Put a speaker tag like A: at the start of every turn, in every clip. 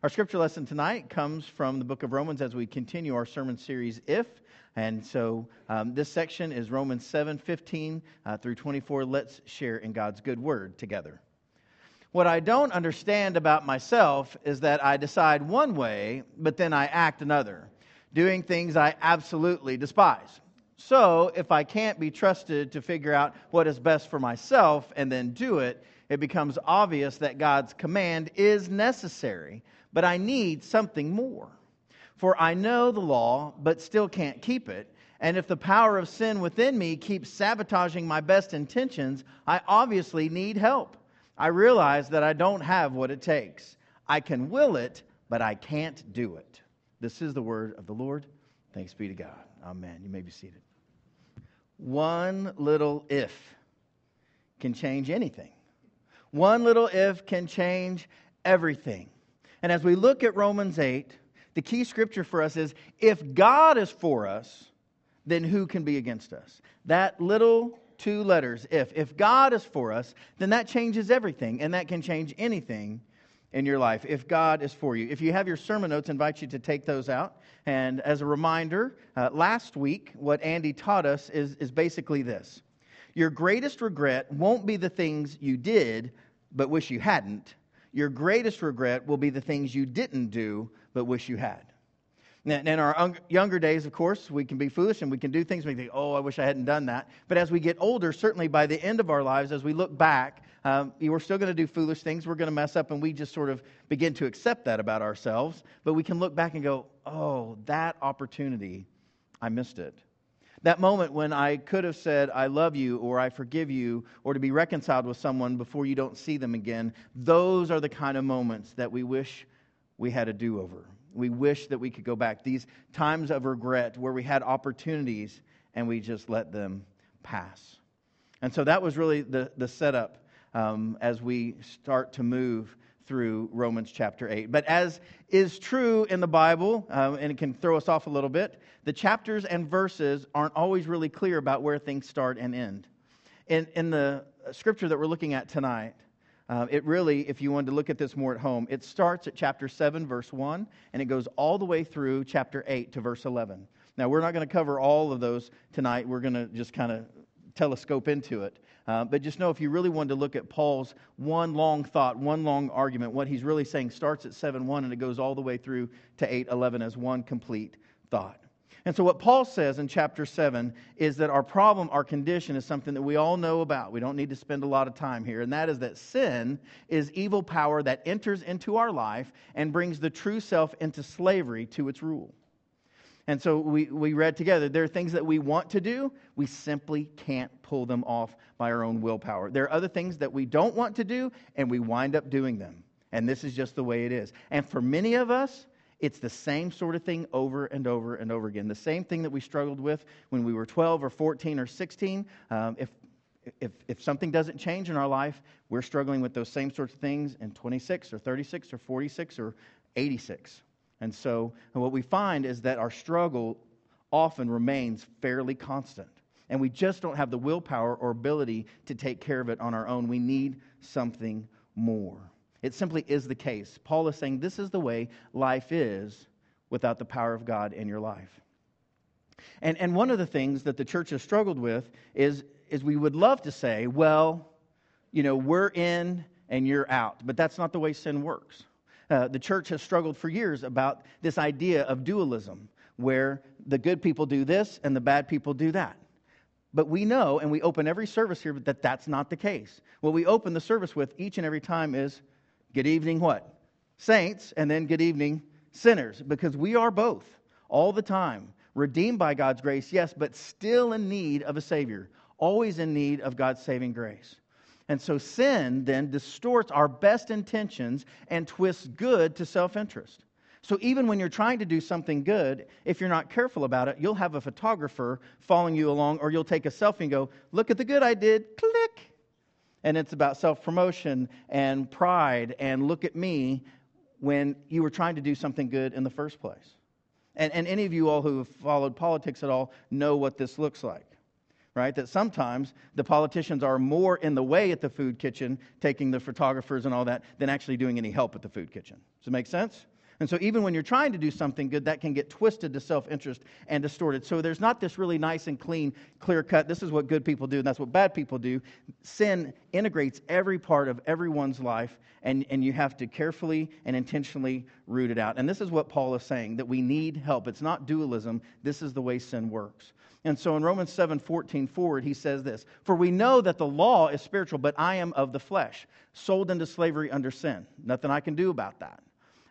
A: Our scripture lesson tonight comes from the book of Romans as we continue our sermon series, If. And so um, this section is Romans 7 15 uh, through 24. Let's share in God's good word together. What I don't understand about myself is that I decide one way, but then I act another, doing things I absolutely despise. So, if I can't be trusted to figure out what is best for myself and then do it, it becomes obvious that God's command is necessary, but I need something more. For I know the law, but still can't keep it. And if the power of sin within me keeps sabotaging my best intentions, I obviously need help. I realize that I don't have what it takes. I can will it, but I can't do it. This is the word of the Lord. Thanks be to God. Amen. You may be seated. One little if can change anything. One little if can change everything. And as we look at Romans 8, the key scripture for us is if God is for us, then who can be against us? That little two letters, if. If God is for us, then that changes everything, and that can change anything in your life if God is for you. If you have your sermon notes, I invite you to take those out. And as a reminder, uh, last week, what Andy taught us is, is basically this Your greatest regret won't be the things you did, but wish you hadn't. Your greatest regret will be the things you didn't do, but wish you had. Now, in our younger days, of course, we can be foolish and we can do things. and We think, oh, I wish I hadn't done that. But as we get older, certainly by the end of our lives, as we look back, um, we're still going to do foolish things. We're going to mess up, and we just sort of begin to accept that about ourselves. But we can look back and go, oh, that opportunity, I missed it. That moment when I could have said, I love you, or I forgive you, or to be reconciled with someone before you don't see them again, those are the kind of moments that we wish we had a do over. We wish that we could go back. These times of regret where we had opportunities and we just let them pass. And so that was really the, the setup um, as we start to move through Romans chapter 8. But as is true in the Bible, um, and it can throw us off a little bit, the chapters and verses aren't always really clear about where things start and end. In, in the scripture that we're looking at tonight, uh, it really, if you wanted to look at this more at home, it starts at chapter 7, verse 1, and it goes all the way through chapter 8 to verse 11. Now, we're not going to cover all of those tonight. We're going to just kind of telescope into it. Uh, but just know if you really wanted to look at Paul's one long thought, one long argument, what he's really saying starts at 7 1 and it goes all the way through to 8 11 as one complete thought. And so, what Paul says in chapter 7 is that our problem, our condition, is something that we all know about. We don't need to spend a lot of time here. And that is that sin is evil power that enters into our life and brings the true self into slavery to its rule. And so we, we read together there are things that we want to do, we simply can't pull them off by our own willpower. There are other things that we don't want to do, and we wind up doing them. And this is just the way it is. And for many of us, it's the same sort of thing over and over and over again. The same thing that we struggled with when we were 12 or 14 or 16. Um, if, if, if something doesn't change in our life, we're struggling with those same sorts of things in 26 or 36 or 46 or 86. And so, and what we find is that our struggle often remains fairly constant. And we just don't have the willpower or ability to take care of it on our own. We need something more. It simply is the case. Paul is saying this is the way life is without the power of God in your life. And, and one of the things that the church has struggled with is, is we would love to say, well, you know, we're in and you're out. But that's not the way sin works. Uh, the church has struggled for years about this idea of dualism, where the good people do this and the bad people do that. But we know, and we open every service here, that that's not the case. What we open the service with each and every time is good evening, what? Saints, and then good evening, sinners, because we are both all the time. Redeemed by God's grace, yes, but still in need of a Savior, always in need of God's saving grace. And so sin then distorts our best intentions and twists good to self interest. So even when you're trying to do something good, if you're not careful about it, you'll have a photographer following you along, or you'll take a selfie and go, Look at the good I did, click. And it's about self promotion and pride and look at me when you were trying to do something good in the first place. And, and any of you all who have followed politics at all know what this looks like right? That sometimes the politicians are more in the way at the food kitchen, taking the photographers and all that, than actually doing any help at the food kitchen. Does it make sense? And so, even when you're trying to do something good, that can get twisted to self interest and distorted. So, there's not this really nice and clean, clear cut. This is what good people do, and that's what bad people do. Sin integrates every part of everyone's life, and, and you have to carefully and intentionally root it out. And this is what Paul is saying that we need help. It's not dualism, this is the way sin works. And so in Romans 7 14 forward, he says this For we know that the law is spiritual, but I am of the flesh, sold into slavery under sin. Nothing I can do about that.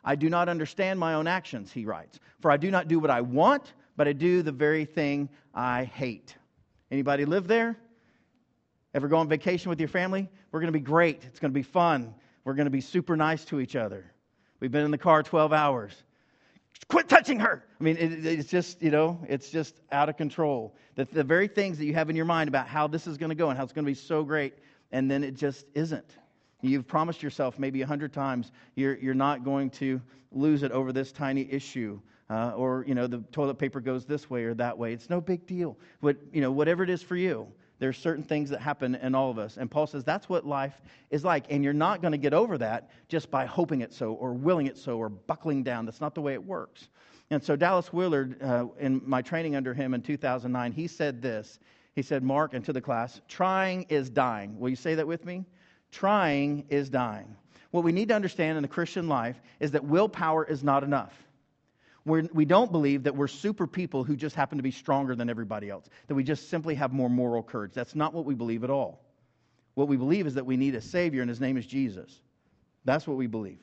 A: I do not understand my own actions, he writes. For I do not do what I want, but I do the very thing I hate. Anybody live there? Ever go on vacation with your family? We're going to be great. It's going to be fun. We're going to be super nice to each other. We've been in the car 12 hours. Quit touching her. I mean, it, it's just, you know, it's just out of control. The, the very things that you have in your mind about how this is going to go and how it's going to be so great, and then it just isn't. You've promised yourself maybe a hundred times you're, you're not going to lose it over this tiny issue. Uh, or, you know, the toilet paper goes this way or that way. It's no big deal. But, you know, whatever it is for you, there's certain things that happen in all of us. And Paul says that's what life is like. And you're not going to get over that just by hoping it so or willing it so or buckling down. That's not the way it works. And so Dallas Willard, uh, in my training under him in 2009, he said this. He said, Mark, and to the class, trying is dying. Will you say that with me? Trying is dying. What we need to understand in the Christian life is that willpower is not enough. We're, we do not believe that we're super people who just happen to be stronger than everybody else, that we just simply have more moral courage. That's not what we believe at all. What we believe is that we need a Savior, and His name is Jesus. That's what we believe.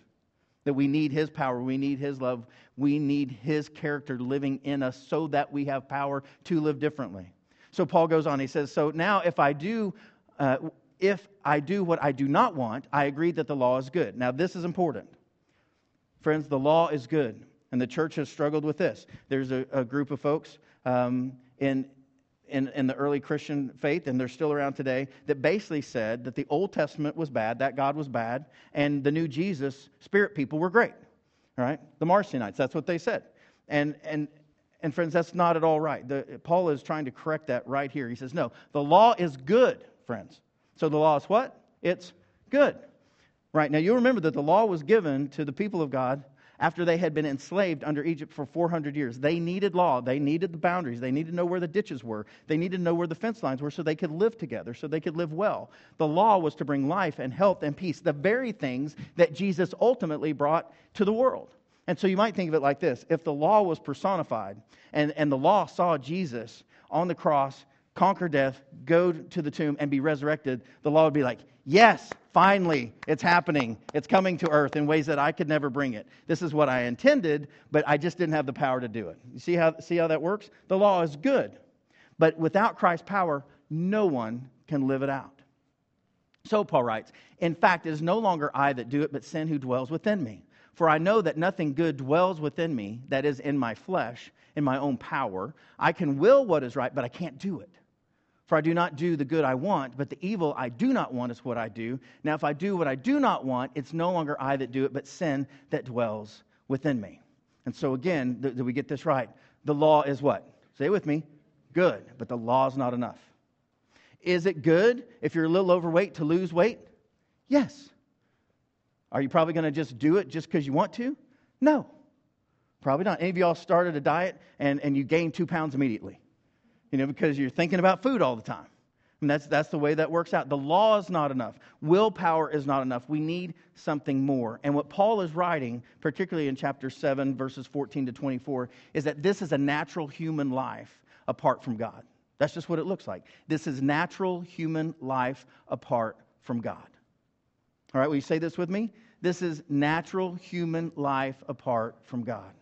A: That we need His power, we need His love, we need His character living in us so that we have power to live differently. So Paul goes on, he says, So now if I do uh, if I do what I do not want, I agree that the law is good. Now, this is important. Friends, the law is good. And the church has struggled with this. There's a, a group of folks um, in, in, in the early Christian faith, and they're still around today, that basically said that the Old Testament was bad, that God was bad, and the new Jesus, spirit people, were great. All right? The Marcionites, that's what they said. And, and, and friends, that's not at all right. The, Paul is trying to correct that right here. He says, no, the law is good, friends. So the law is what? It's good. Right. Now you remember that the law was given to the people of God after they had been enslaved under Egypt for 400 years. They needed law. They needed the boundaries. They needed to know where the ditches were. They needed to know where the fence lines were so they could live together, so they could live well. The law was to bring life and health and peace, the very things that Jesus ultimately brought to the world. And so you might think of it like this if the law was personified and, and the law saw Jesus on the cross conquer death, go to the tomb, and be resurrected, the law would be like, yes, finally, it's happening. It's coming to earth in ways that I could never bring it. This is what I intended, but I just didn't have the power to do it. You see how, see how that works? The law is good, but without Christ's power, no one can live it out. So Paul writes, In fact, it is no longer I that do it, but sin who dwells within me. For I know that nothing good dwells within me, that is, in my flesh, in my own power. I can will what is right, but I can't do it. For I do not do the good I want, but the evil I do not want is what I do. Now, if I do what I do not want, it's no longer I that do it, but sin that dwells within me. And so, again, do we get this right? The law is what? Say with me good, but the law is not enough. Is it good if you're a little overweight to lose weight? Yes. Are you probably going to just do it just because you want to? No. Probably not. Any of y'all started a diet and, and you gained two pounds immediately? You know, because you're thinking about food all the time. And that's, that's the way that works out. The law is not enough. Willpower is not enough. We need something more. And what Paul is writing, particularly in chapter 7, verses 14 to 24, is that this is a natural human life apart from God. That's just what it looks like. This is natural human life apart from God. All right, will you say this with me? This is natural human life apart from God.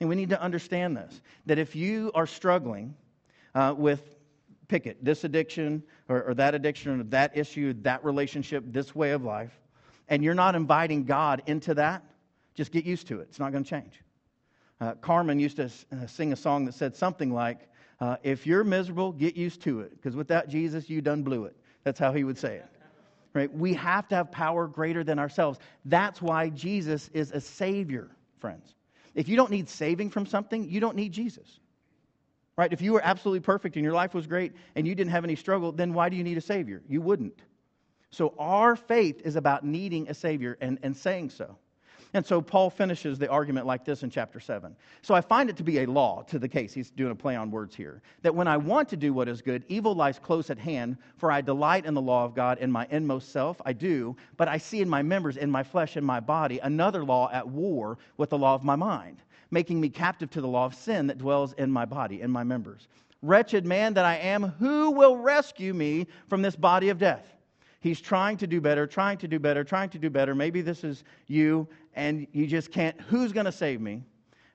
A: And we need to understand this that if you are struggling, uh, with pick it, this addiction or, or that addiction or that issue, that relationship, this way of life, and you're not inviting God into that, just get used to it. It's not going to change. Uh, Carmen used to uh, sing a song that said something like, uh, If you're miserable, get used to it, because without Jesus, you done blew it. That's how he would say it. Right? We have to have power greater than ourselves. That's why Jesus is a savior, friends. If you don't need saving from something, you don't need Jesus. Right? If you were absolutely perfect and your life was great and you didn't have any struggle, then why do you need a Savior? You wouldn't. So our faith is about needing a Savior and, and saying so. And so Paul finishes the argument like this in chapter 7. So I find it to be a law to the case. He's doing a play on words here. That when I want to do what is good, evil lies close at hand, for I delight in the law of God in my inmost self. I do, but I see in my members, in my flesh, in my body, another law at war with the law of my mind, making me captive to the law of sin that dwells in my body, in my members. Wretched man that I am, who will rescue me from this body of death? He's trying to do better, trying to do better, trying to do better. Maybe this is you, and you just can't. Who's going to save me?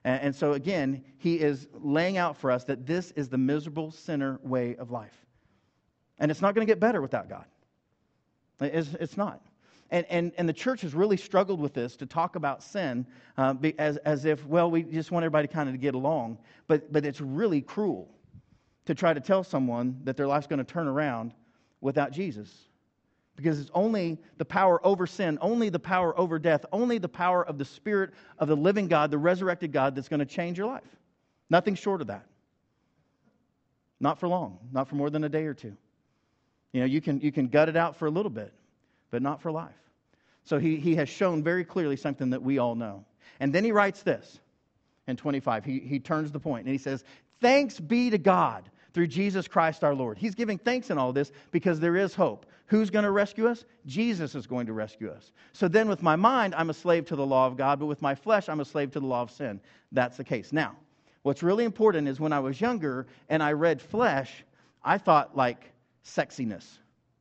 A: And, and so, again, he is laying out for us that this is the miserable sinner way of life. And it's not going to get better without God. It's, it's not. And, and, and the church has really struggled with this to talk about sin uh, as, as if, well, we just want everybody kind of to get along. But, but it's really cruel to try to tell someone that their life's going to turn around without Jesus because it's only the power over sin, only the power over death, only the power of the Spirit of the living God, the resurrected God, that's going to change your life. Nothing short of that. Not for long, not for more than a day or two. You know, you can, you can gut it out for a little bit, but not for life. So he, he has shown very clearly something that we all know. And then he writes this in 25. He, he turns the point and he says, Thanks be to God through Jesus Christ our Lord. He's giving thanks in all this because there is hope. Who's going to rescue us? Jesus is going to rescue us. So then, with my mind, I'm a slave to the law of God, but with my flesh, I'm a slave to the law of sin. That's the case. Now, what's really important is when I was younger and I read flesh, I thought like sexiness,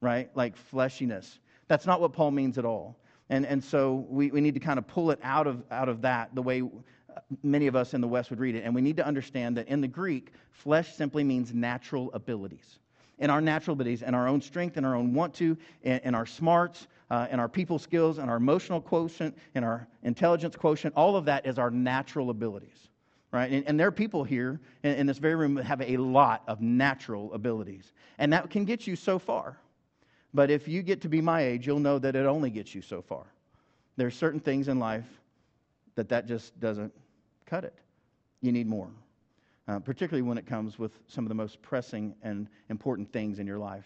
A: right? Like fleshiness. That's not what Paul means at all. And, and so we, we need to kind of pull it out of, out of that the way many of us in the West would read it. And we need to understand that in the Greek, flesh simply means natural abilities. In our natural abilities, and our own strength, and our own want to, and, our smarts, uh, and our people skills, and our emotional quotient, and our intelligence quotient, all of that is our natural abilities. Right? And, and there are people here in, in this very room that have a lot of natural abilities. And that can get you so far. But if you get to be my age, you'll know that it only gets you so far. There are certain things in life that that just doesn't cut it. You need more, uh, particularly when it comes with some of the most pressing and important things in your life,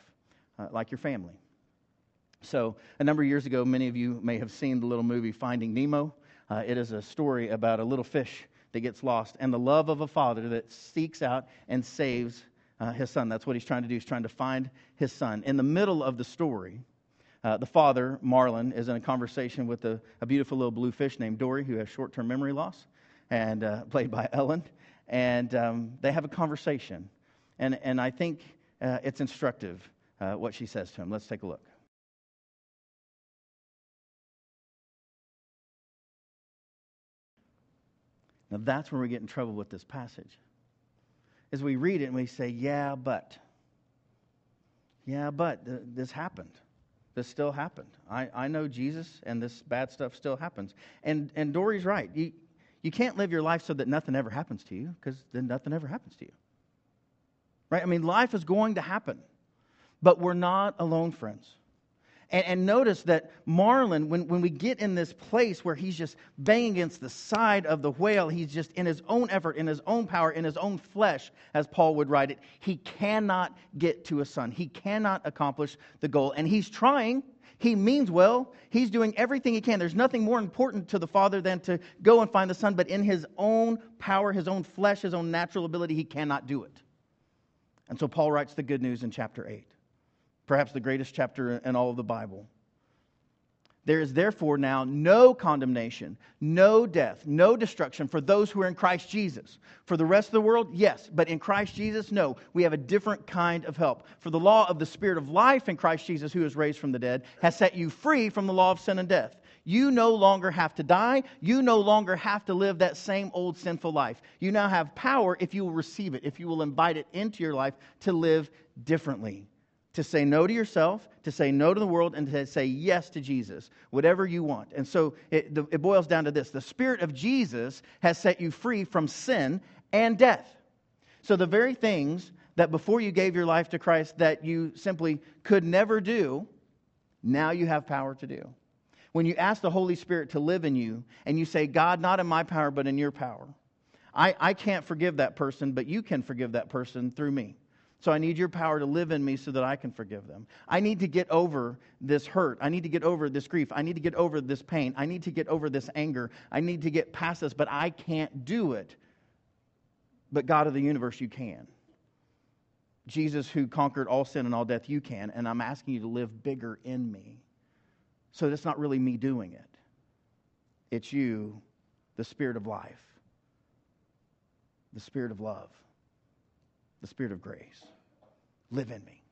A: uh, like your family. So, a number of years ago, many of you may have seen the little movie Finding Nemo. Uh, it is a story about a little fish that gets lost and the love of a father that seeks out and saves uh, his son. That's what he's trying to do. He's trying to find his son. In the middle of the story, uh, the father, Marlin, is in a conversation with a, a, beautiful little blue fish named Dory, who has short term memory loss and uh, played by Ellen. And um, they have a conversation. And, and I think uh, it's instructive uh, what she says to him. Let's take a look. Now, that's where we get in trouble with this passage. As we read it and we say, yeah, but. Yeah, but th- this happened. This still happened. I, I know Jesus, and this bad stuff still happens. And, and Dory's right. You, you can't live your life so that nothing ever happens to you because then nothing ever happens to you. Right? I mean, life is going to happen. But we're not alone, friends. And, and, notice that Marlin, when, when we get in this place where he's just banging against the side of the whale, he's just in his own effort, in his own power, in his own flesh, as Paul would write it, he cannot get to a son. He cannot accomplish the goal. And he's trying, he means well. He's doing everything he can. There's nothing more important to the Father than to go and find the Son, but in his own power, his own flesh, his own natural ability, he cannot do it. And so Paul writes the good news in chapter 8, perhaps the greatest chapter in all of the Bible. There is therefore now no condemnation, no death, no destruction for those who are in Christ Jesus. For the rest of the world, yes, but in Christ Jesus, no. We have a different kind of help. For the law of the Spirit of life in Christ Jesus, who is raised from the dead, has set you free from the law of sin and death. You no longer have to die. You no longer have to live that same old sinful life. You now have power if you will receive it, if you will invite it into your life to live differently to say no to yourself, to say no to the world, and to say yes to Jesus, whatever you want. And so it, it boils down to this the Spirit of Jesus has set you free from sin and death. So the very things that before you gave your life to Christ that you simply could never do, now you have power to do. When you ask the Holy Spirit to live in you and you say, God, not in my power, but in your power, I, I can't forgive that person, but you can forgive that person through me. So I need your power to live in me so that I can forgive them. I need to get over this hurt. I need to get over this grief. I need to get over this pain. I need to get over this anger. I need to get past this, but I can't do it. But God of the universe, you can. Jesus, who conquered all sin and all death, you can. And I'm asking you to live bigger in me. So it's not really me doing it, it's you, the Spirit of life, the Spirit of love, the Spirit of grace. Live in me.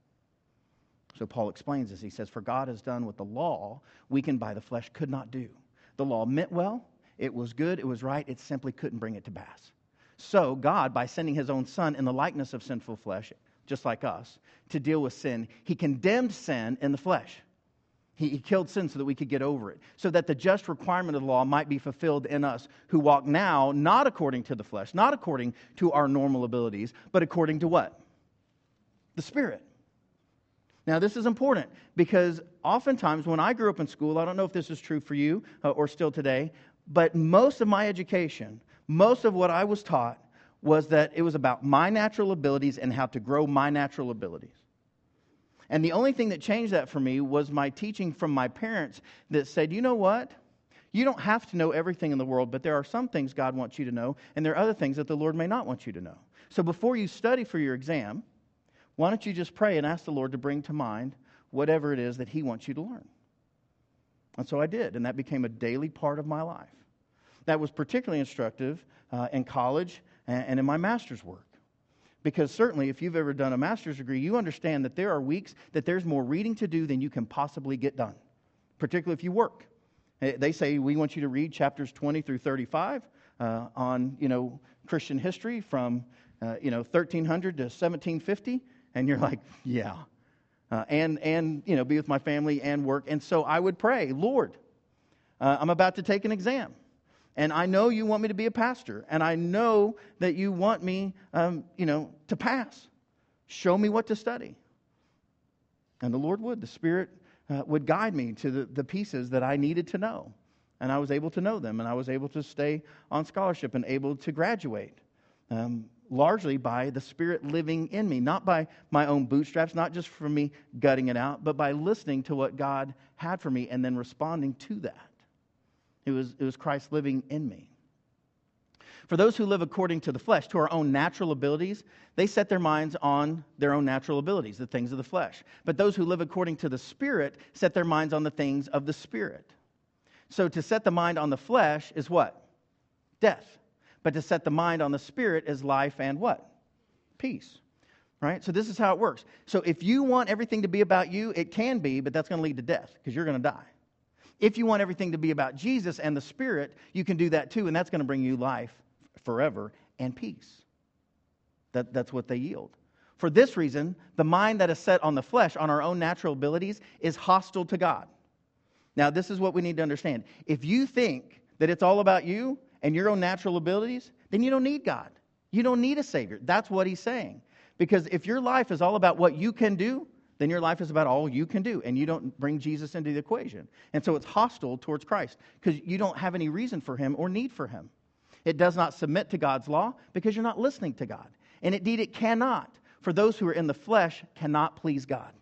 A: So Paul explains this. He says, For God has done what the law, weakened by the flesh, could not do. The law meant well, it was good, it was right, it simply couldn't bring it to pass. So, God, by sending his own Son in the likeness of sinful flesh, just like us, to deal with sin, he condemned sin in the flesh. He, he, killed sin so that we could get over it, so that the just requirement of the law might be fulfilled in us who walk now not according to the flesh, not according to our normal abilities, but according to what? The Spirit. Now, this is important because oftentimes when I grew up in school, I don't know if this is true for you uh, or still today, but most of my education, most of what I was taught was that it was about my natural abilities and how to grow my natural abilities. And the only thing that changed that for me was my teaching from my parents that said, you know what? You don't have to know everything in the world, but there are some things God wants you to know, and there are other things that the Lord may not want you to know. So before you study for your exam, why don't you just pray and ask the Lord to bring to mind whatever it is that He wants you to learn? And so I did, and that became a daily part of my life. That was particularly instructive uh, in college and, and in my master's work. Because certainly, if you've ever done a master's degree, you understand that there are weeks that there's more reading to do than you can possibly get done, particularly if you work. Eh, they say we want you to read chapters 20 through 35 uh, on, you know, Christian history from, uh, you know, 1300 to 1750, and you're like, yeah, uh, and and you know, be with my family and work. And so I would pray, Lord, uh, I'm about to take an exam. And I know you want me to be a pastor. And I know that you want me, um, you know, to pass. Show me what to study. And the Lord would. The Spirit uh, would guide me to the, the pieces that I needed to know. And I was able to know them. And I was able to stay on scholarship and able to graduate. Um, largely by the Spirit living in me, not by my own bootstraps, not just from me gutting it out, but by listening to what God had for me and then responding to that. It was, it was Christ living in me. For those who live according to the flesh, to our own natural abilities, they set their minds on their own natural abilities, the things of the flesh. But those who live according to the Spirit set their minds on the things of the Spirit. So to set the mind on the flesh is what? Death. But to set the mind on the Spirit is life and what? Peace. Right? So this is how it works. So if you want everything to be about you, it can be, but that's going to lead to death because you're going to die. If you want everything to be about Jesus and the Spirit, you can do that too, and that's going to bring you life forever and peace. That, that's what they yield. For this reason, the mind that is set on the flesh, on our own natural abilities, is hostile to God. Now, this is what we need to understand. If you think that it's all about you and your own natural abilities, then you don't need God. You don't need a Savior. That's what he's saying. Because if your life is all about what you can do, then your life is about all you can do, and you don't bring Jesus into the equation. And so it's hostile towards Christ because you don't have any reason for him or need for him. It does not submit to God's law because you're not listening to God. And indeed, it cannot. For those who are in the flesh, cannot please God.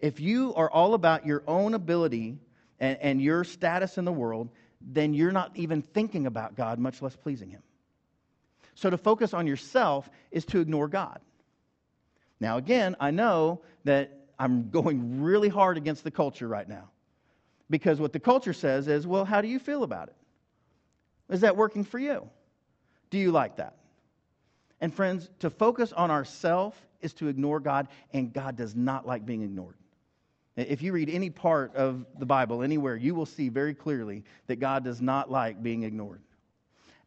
A: If you are all about your own ability and, and your status in the world, then you're not even thinking about God, much less pleasing Him. So to focus on yourself is to ignore God. Now, again, I know that I'm going really hard against the culture right now. Because what the culture says is, well, how do you feel about it? Is that working for you? Do you like that? And friends, to focus on ourself is to ignore God, and God does not like being ignored. If you read any part of the Bible anywhere, you will see very clearly that God does not like being ignored.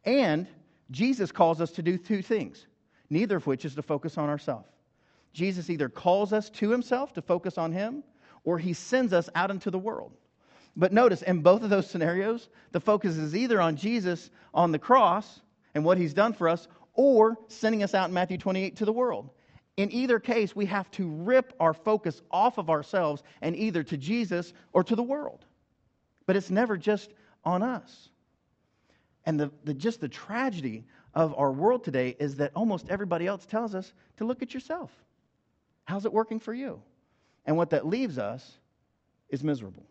A: And Jesus calls us to do two things, neither of which is to focus on ourselves. Jesus either calls us to himself to focus on him, or he sends us out into the world. But notice, in both of those scenarios, the focus is either on Jesus on the cross and what he's done for us, or sending us out in Matthew 28 to the world. In either case, we have to rip our focus off of ourselves and either to Jesus or to the world. But it's never just on us. And the, the, just the tragedy of our world today is that almost everybody else tells us to look at yourself. How's it working for you? And what that leaves us is miserable.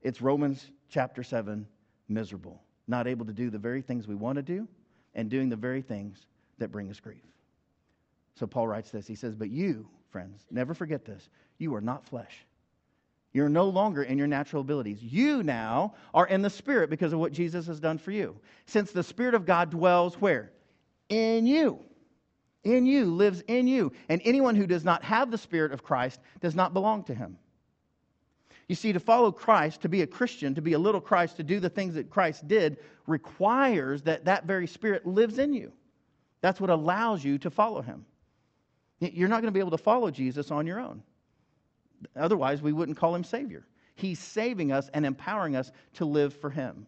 A: It's Romans chapter 7 miserable, not able to do the very things we want to do and doing the very things that bring us grief. So Paul writes this. He says, But you, friends, never forget this. You are not flesh. You're no longer in your natural abilities. You now are in the Spirit because of what Jesus has done for you. Since the Spirit of God dwells where? In you. In you, lives in you. And anyone who does not have the Spirit of Christ does not belong to him. You see, to follow Christ, to be a Christian, to be a little Christ, to do the things that Christ did, requires that that very Spirit lives in you. That's what allows you to follow him. You're not going to be able to follow Jesus on your own. Otherwise, we wouldn't call him Savior. He's saving us and empowering us to live for him.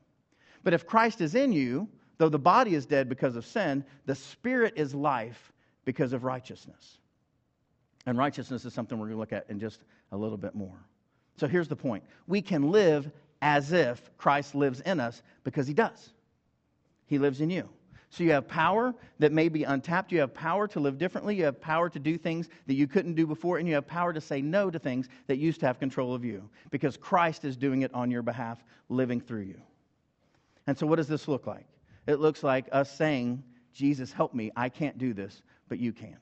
A: But if Christ is in you, though the body is dead because of sin, the spirit is life because of righteousness. And righteousness is something we're going to look at in just a little bit more. So here's the point we can live as if Christ lives in us because he does. He lives in you. So you have power that may be untapped. You have power to live differently. You have power to do things that you couldn't do before. And you have power to say no to things that used to have control of you because Christ is doing it on your behalf, living through you. And so, what does this look like? It looks like us saying, Jesus, help me. I can't do this, but you can.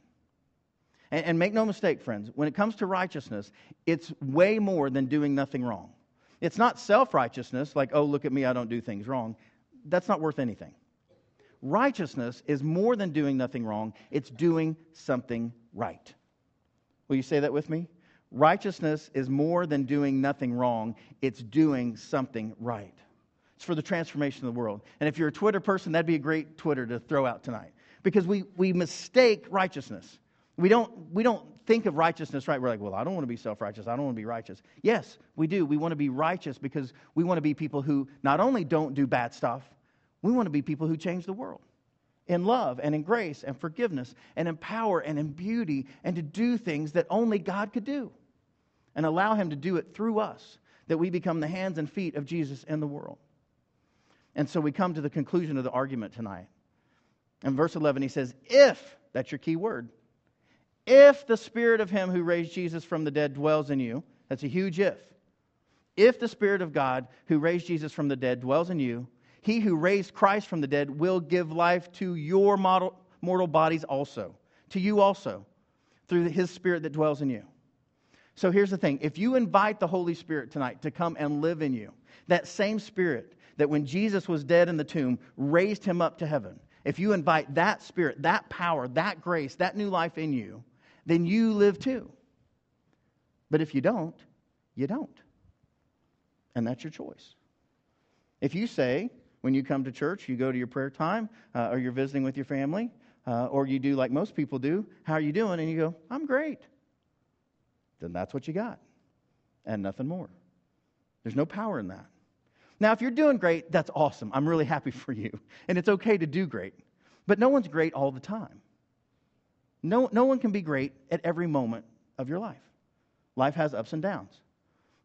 A: And, and make no mistake, friends, when it comes to righteousness, it's way more than doing nothing wrong. It's not self righteousness, like, oh, look at me, I don't do things wrong. That's not worth anything. Righteousness is more than doing nothing wrong, it's doing something right. Will you say that with me? Righteousness is more than doing nothing wrong, it's doing something right. It's for the transformation of the world. And if you're a Twitter person, that'd be a great Twitter to throw out tonight. Because we, we mistake righteousness. We don't, we don't think of righteousness right. We're like, well, I don't want to be self righteous. I don't want to be righteous. Yes, we do. We want to be righteous because we want to be people who not only don't do bad stuff, we want to be people who change the world in love and in grace and forgiveness and in power and in beauty and to do things that only God could do and allow Him to do it through us, that we become the hands and feet of Jesus in the world. And so we come to the conclusion of the argument tonight. In verse 11, he says, If, that's your key word, if the Spirit of Him who raised Jesus from the dead dwells in you, that's a huge if. If the Spirit of God who raised Jesus from the dead dwells in you, he who raised Christ from the dead will give life to your mortal bodies also, to you also, through his spirit that dwells in you. So here's the thing if you invite the Holy Spirit tonight to come and live in you, that same spirit that when Jesus was dead in the tomb raised him up to heaven, if you invite that spirit, that power, that grace, that new life in you, then you live too. But if you don't, you don't. And that's your choice. If you say, when you come to church, you go to your prayer time, uh, or you're visiting with your family, uh, or you do like most people do. How are you doing? And you go, I'm great. Then that's what you got, and nothing more. There's no power in that. Now, if you're doing great, that's awesome. I'm really happy for you. And it's okay to do great. But no one's great all the time. No, no one can be great at every moment of your life. Life has ups and downs.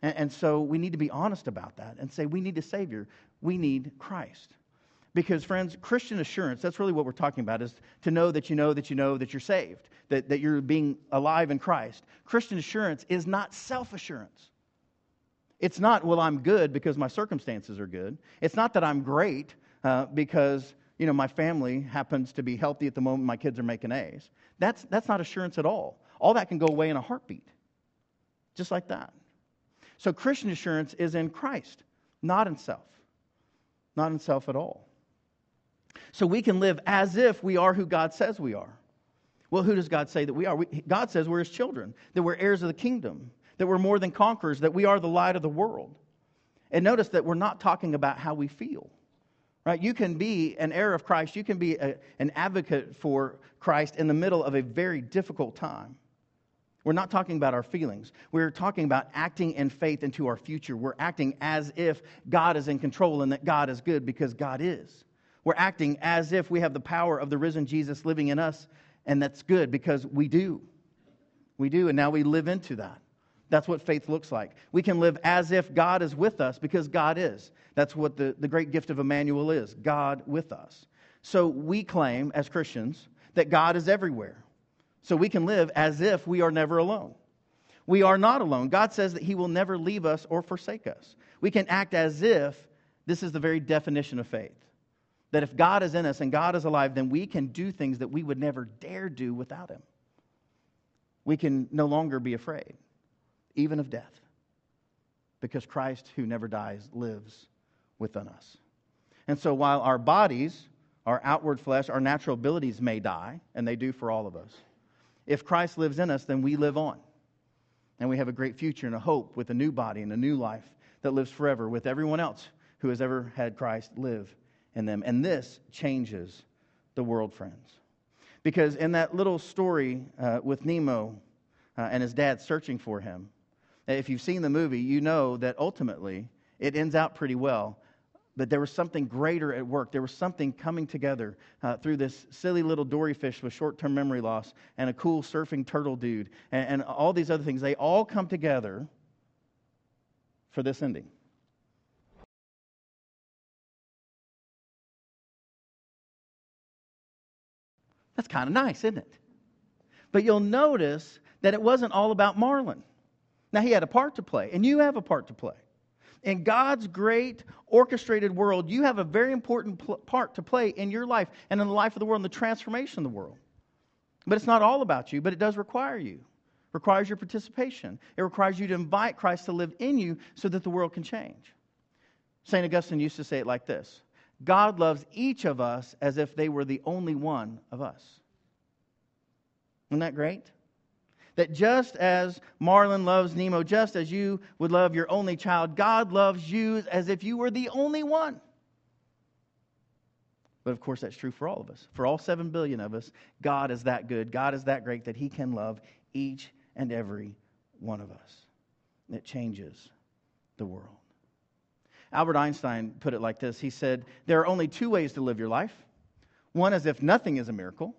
A: And, and so we need to be honest about that and say, we need a Savior we need Christ. Because, friends, Christian assurance, that's really what we're talking about, is to know that you know that you know that you're saved, that, that you're being alive in Christ. Christian assurance is not self assurance. It's not, well, I'm good because my circumstances are good. It's not that I'm great uh, because, you know, my family happens to be healthy at the moment, my kids are making A's. That's, that's not assurance at all. All that can go away in a heartbeat, just like that. So, Christian assurance is in Christ, not in self not in self at all. So we can live as if we are who God says we are. Well, who does God say that we are? We, God says we're his children, that we're heirs of the kingdom, that we're more than conquerors, that we are the light of the world. And notice that we're not talking about how we feel. Right? You can be an heir of Christ, you can be a, an advocate for Christ in the middle of a very difficult time. We're not talking about our feelings. We're talking about acting in faith into our future. We're acting as if God is in control and that God is good because God is. We're acting as if we have the power of the risen Jesus living in us, and that's good because we do. We do, and now we live into that. That's what faith looks like. We can live as if God is with us because God is. That's what the, the great gift of Emmanuel is God with us. So we claim as Christians that God is everywhere. So we can live as if we are never alone. We are not alone. God says that He will never leave us or forsake us. We can act as if this is the very definition of faith. That if God is in us and God is alive, then we can do things that we would never dare do without Him. We can no longer be afraid even of death, because Christ, who never dies, lives within us. And so while our bodies, our outward flesh, our natural abilities may die, and they do for all of us, if Christ lives in us, then we live on. And we have a great future and a hope with a new body and a new life that lives forever with everyone else who has ever had Christ live in them. And this changes the world, friends. Because in that little story uh, with Nemo uh, and his dad searching for him, if you've seen the movie, you know that ultimately it ends out pretty well. But there was something greater at work. There was something coming together uh, through this silly little dory fish with short term memory loss and a cool surfing turtle dude and, and all these other things. They all come together for this ending. That's kind of nice, isn't it? But you'll notice that it wasn't all about Marlin. Now, he had a part to play, and you have a part to play. In God's great orchestrated world, you have a very important pl- part to play in your life and in the life of the world and the transformation of the world. But it's not all about you, but it does require you. It requires your participation. It requires you to invite Christ to live in you so that the world can change. St. Augustine used to say it like this God loves each of us as if they were the only one of us. Isn't that great? That just as Marlin loves Nemo, just as you would love your only child, God loves you as if you were the only one. But of course, that's true for all of us. For all seven billion of us, God is that good. God is that great that He can love each and every one of us. And it changes the world. Albert Einstein put it like this He said, There are only two ways to live your life one as if nothing is a miracle,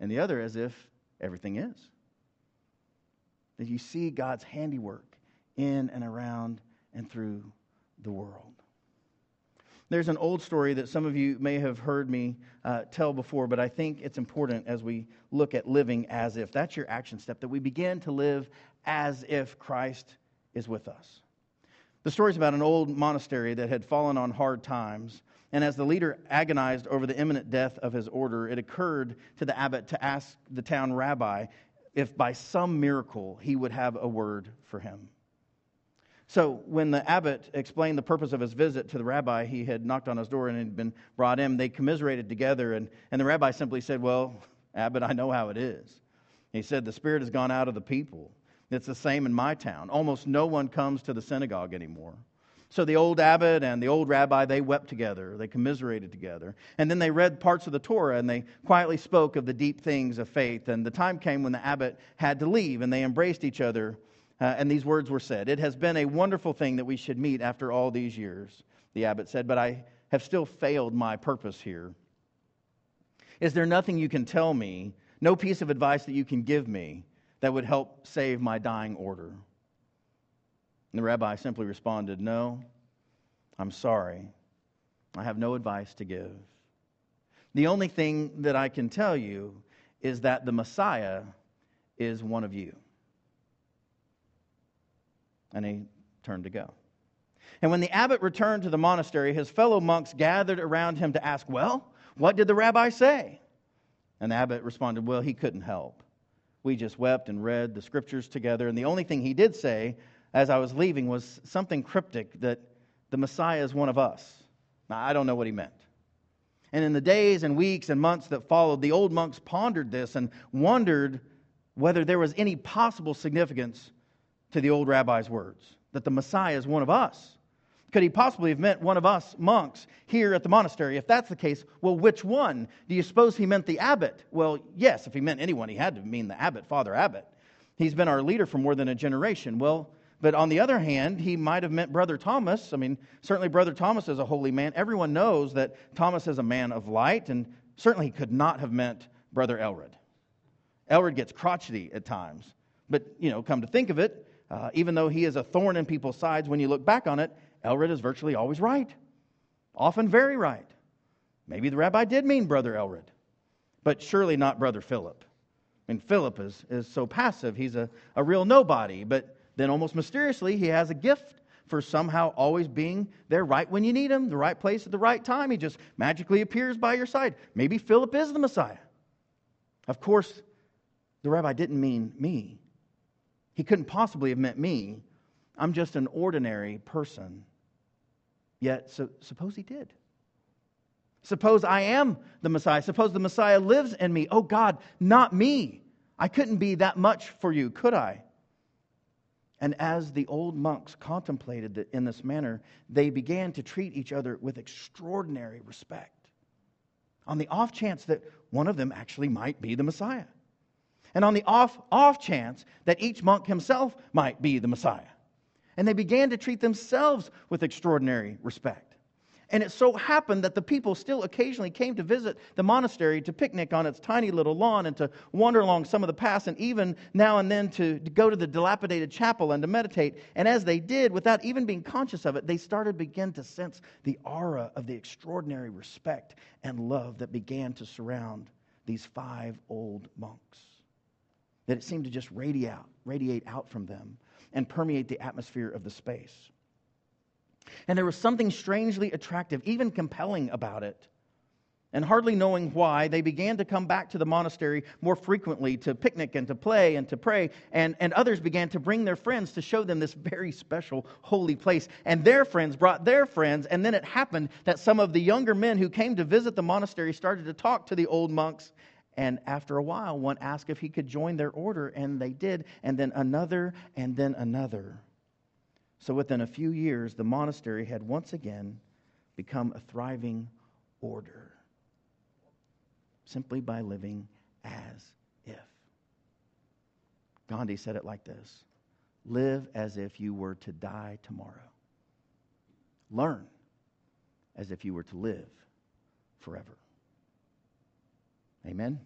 A: and the other as if everything is that you see God's handiwork in and around and through the world. There's an old story that some of you may have heard me uh, tell before, but I think it's important as we look at living as if. That's your action step, that we begin to live as if Christ is with us. The story is about an old monastery that had fallen on hard times. And as the leader agonized over the imminent death of his order, it occurred to the abbot to ask the town rabbi if by some miracle he would have a word for him. So, when the abbot explained the purpose of his visit to the rabbi, he had knocked on his door and had been brought in. They commiserated together, and, and the rabbi simply said, Well, abbot, I know how it is. He said, The spirit has gone out of the people. It's the same in my town. Almost no one comes to the synagogue anymore. So the old abbot and the old rabbi, they wept together. They commiserated together. And then they read parts of the Torah and they quietly spoke of the deep things of faith. And the time came when the abbot had to leave and they embraced each other. Uh, and these words were said It has been a wonderful thing that we should meet after all these years, the abbot said, but I have still failed my purpose here. Is there nothing you can tell me, no piece of advice that you can give me that would help save my dying order? And the rabbi simply responded, No, I'm sorry. I have no advice to give. The only thing that I can tell you is that the Messiah is one of you. And he turned to go. And when the abbot returned to the monastery, his fellow monks gathered around him to ask, Well, what did the rabbi say? And the abbot responded, Well, he couldn't help. We just wept and read the scriptures together. And the only thing he did say as I was leaving was something cryptic that the Messiah is one of us. Now, I don't know what he meant. And in the days and weeks and months that followed, the old monks pondered this and wondered whether there was any possible significance to the old rabbi's words that the Messiah is one of us. Could he possibly have meant one of us monks here at the monastery? If that's the case, well, which one? Do you suppose he meant the abbot? Well, yes, if he meant anyone, he had to mean the abbot, Father Abbot. He's been our leader for more than a generation. Well, but on the other hand, he might have meant Brother Thomas. I mean, certainly Brother Thomas is a holy man. Everyone knows that Thomas is a man of light, and certainly he could not have meant Brother Elred. Elred gets crotchety at times. But, you know, come to think of it, uh, even though he is a thorn in people's sides, when you look back on it, Elred is virtually always right, often very right. Maybe the rabbi did mean Brother Elred, but surely not Brother Philip. I mean, Philip is, is so passive, he's a, a real nobody, but then almost mysteriously, he has a gift for somehow always being there right when you need him, the right place at the right time. He just magically appears by your side. Maybe Philip is the Messiah. Of course, the rabbi didn't mean me. He couldn't possibly have meant me. I'm just an ordinary person. Yet, so, suppose he did. Suppose I am the Messiah. Suppose the Messiah lives in me. Oh God, not me. I couldn't be that much for you, could I? And as the old monks contemplated it in this manner, they began to treat each other with extraordinary respect on the off chance that one of them actually might be the Messiah. And on the off, off chance that each monk himself might be the Messiah. And they began to treat themselves with extraordinary respect. And it so happened that the people still occasionally came to visit the monastery to picnic on its tiny little lawn and to wander along some of the paths, and even now and then to, go to the dilapidated chapel and to meditate. And as they did, without even being conscious of it, they started begin to sense the aura of the extraordinary respect and love that began to surround these five old monks. That it seemed to just radiate radiate out from them and permeate the atmosphere of the space. And there was something strangely attractive, even compelling about it. And hardly knowing why, they began to come back to the monastery more frequently to picnic and to play and to pray. And, and others began to bring their friends to show them this very special holy place. And their friends brought their friends. And then it happened that some of the younger men who came to visit the monastery started to talk to the old monks. And after a while, one asked if he could join their order, and they did. And then another, and then another. So within a few years, the monastery had once again become a thriving order simply by living as if. Gandhi said it like this Live as if you were to die tomorrow. Learn as if you were to live forever. Amen.